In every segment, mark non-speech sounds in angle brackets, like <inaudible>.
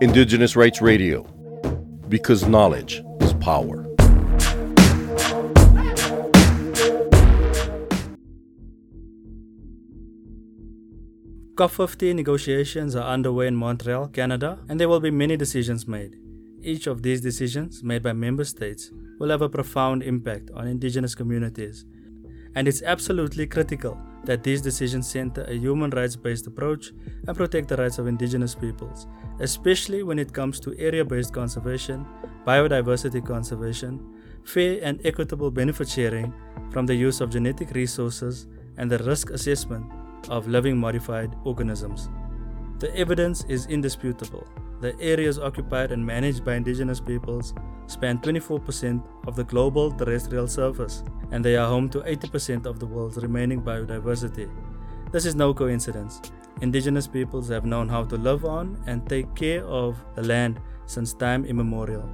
Indigenous Rights Radio, because knowledge is power. COP15 negotiations are underway in Montreal, Canada, and there will be many decisions made. Each of these decisions, made by member states, will have a profound impact on Indigenous communities. And it's absolutely critical that these decisions center a human rights based approach and protect the rights of Indigenous peoples, especially when it comes to area based conservation, biodiversity conservation, fair and equitable benefit sharing from the use of genetic resources, and the risk assessment of living modified organisms. The evidence is indisputable. The areas occupied and managed by indigenous peoples span 24% of the global terrestrial surface, and they are home to 80% of the world's remaining biodiversity. This is no coincidence. Indigenous peoples have known how to live on and take care of the land since time immemorial.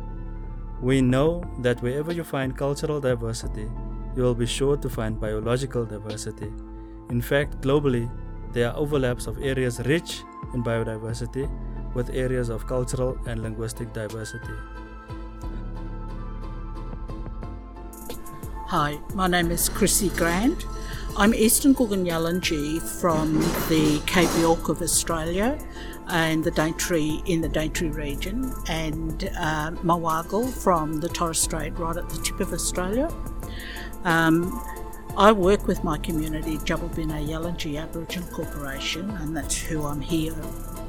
We know that wherever you find cultural diversity, you will be sure to find biological diversity. In fact, globally, there are overlaps of areas rich in biodiversity with areas of cultural and linguistic diversity. Hi, my name is Chrissy Grant. I'm Eastern Gulgan from the Cape York of Australia and the Daintree in the Daintree region, and uh, Mualgal from the Torres Strait right at the tip of Australia. Um, I work with my community, Jabalbina Yalanji Aboriginal Corporation, and that's who I'm here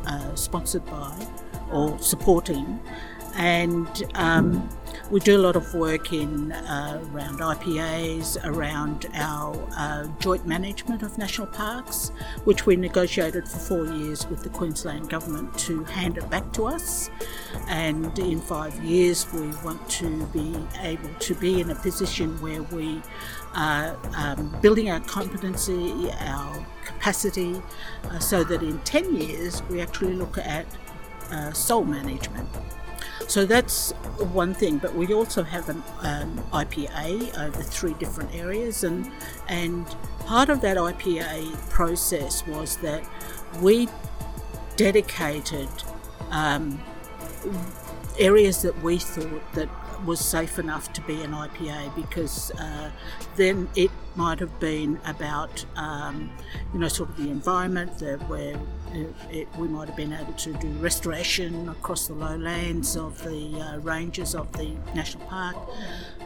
uh, sponsored by or supporting. And um, we do a lot of work in uh, around IPAs, around our uh, joint management of national parks, which we negotiated for four years with the Queensland government to hand it back to us. And in five years, we want to be able to be in a position where we are um, building our competency, our capacity, uh, so that in 10 years we actually look at uh, sole management. So that's one thing, but we also have an um, IPA over three different areas, and and part of that IPA process was that we dedicated um, areas that we thought that was safe enough to be an IPA because uh, then it might have been about um, you know sort of the environment the, where it, it, we might have been able to do restoration across the lowlands of the uh, ranges of the national park,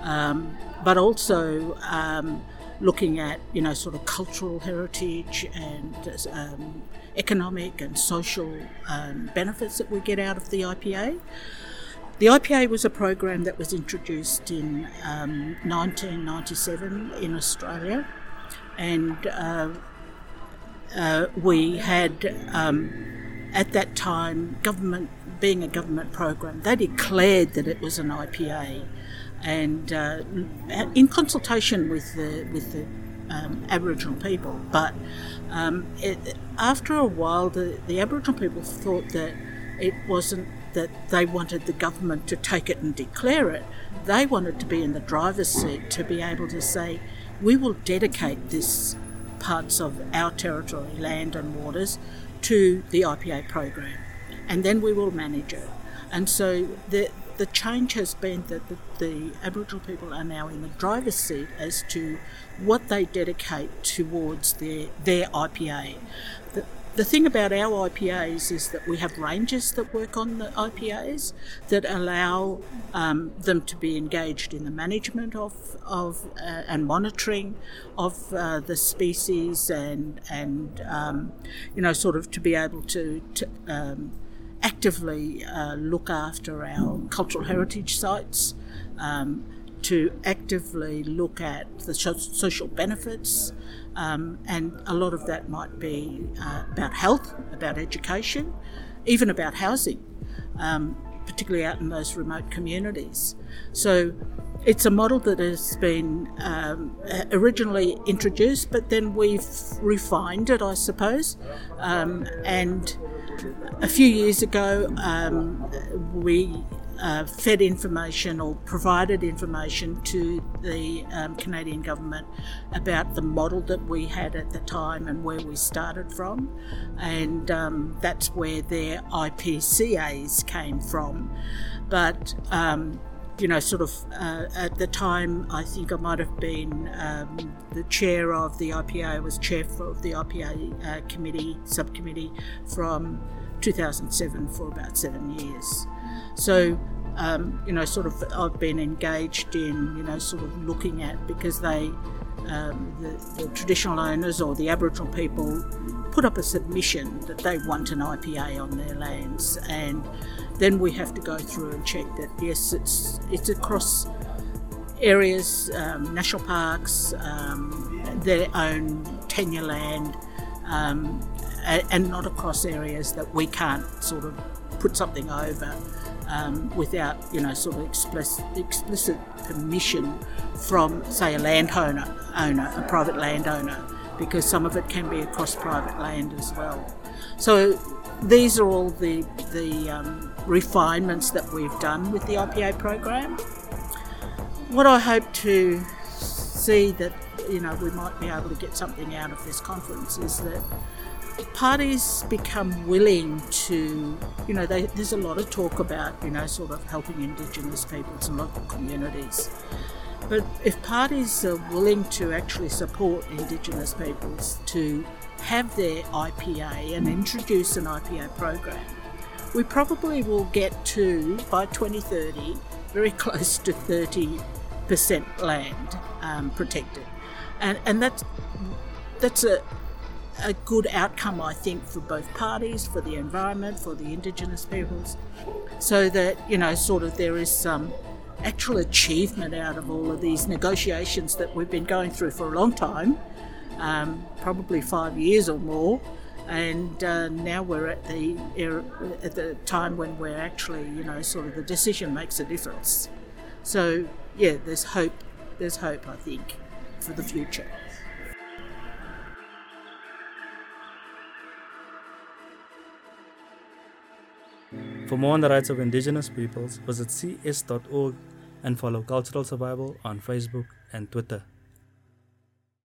um, but also um, looking at you know sort of cultural heritage and um, economic and social um, benefits that we get out of the IPA. The IPA was a program that was introduced in um, 1997 in Australia, and uh, uh, we had um, at that time government being a government program they declared that it was an IPA and uh, in consultation with the with the um, Aboriginal people. But um, it, after a while the, the Aboriginal people thought that it wasn't that they wanted the government to take it and declare it they wanted to be in the driver's seat to be able to say we will dedicate this parts of our territory, land and waters, to the IPA program, and then we will manage it. And so the the change has been that the, the Aboriginal people are now in the driver's seat as to what they dedicate towards their their IPA. The thing about our IPAs is that we have rangers that work on the IPAs that allow um, them to be engaged in the management of, of uh, and monitoring of uh, the species and and um, you know sort of to be able to, to um, actively uh, look after our cultural heritage sites. Um, to actively look at the social benefits um, and a lot of that might be uh, about health, about education, even about housing, um, particularly out in those remote communities. So it's a model that has been um, originally introduced, but then we've refined it, I suppose. Um, and a few years ago, um, we uh, fed information or provided information to the um, Canadian government about the model that we had at the time and where we started from, and um, that's where their IPCAs came from. But um, you know, sort of uh, at the time, I think I might have been um, the chair of the IPA. I was chair of the IPA uh, committee subcommittee from 2007 for about seven years. So, um, you know, sort of, I've been engaged in, you know, sort of looking at because they, um, the, the traditional owners or the Aboriginal people put up a submission that they want an IPA on their lands, and then we have to go through and check that yes, it's it's across areas, um, national parks, um, their own tenure land, um, and not across areas that we can't sort of put something over um, without, you know, sort of explicit, explicit permission from, say, a landowner, owner, a private landowner, because some of it can be across private land as well. So these are all the the um, refinements that we've done with the IPA program. What I hope to see that you know we might be able to get something out of this conference is that parties become willing to, you know, they, there's a lot of talk about, you know, sort of helping Indigenous peoples and local communities. But if parties are willing to actually support Indigenous peoples to have their IPA and introduce an IPA program, we probably will get to, by 2030, very <laughs> close to 30% land um, protected. And, and that's, that's a, a good outcome, I think, for both parties, for the environment, for the Indigenous peoples, so that, you know, sort of there is some actual achievement out of all of these negotiations that we've been going through for a long time, um, probably five years or more. And uh, now we're at the era, at the time when we're actually, you know, sort of the decision makes a difference. So yeah, there's hope. There's hope, I think, for the future. For more on the rights of Indigenous peoples, visit cs.org and follow Cultural Survival on Facebook and Twitter.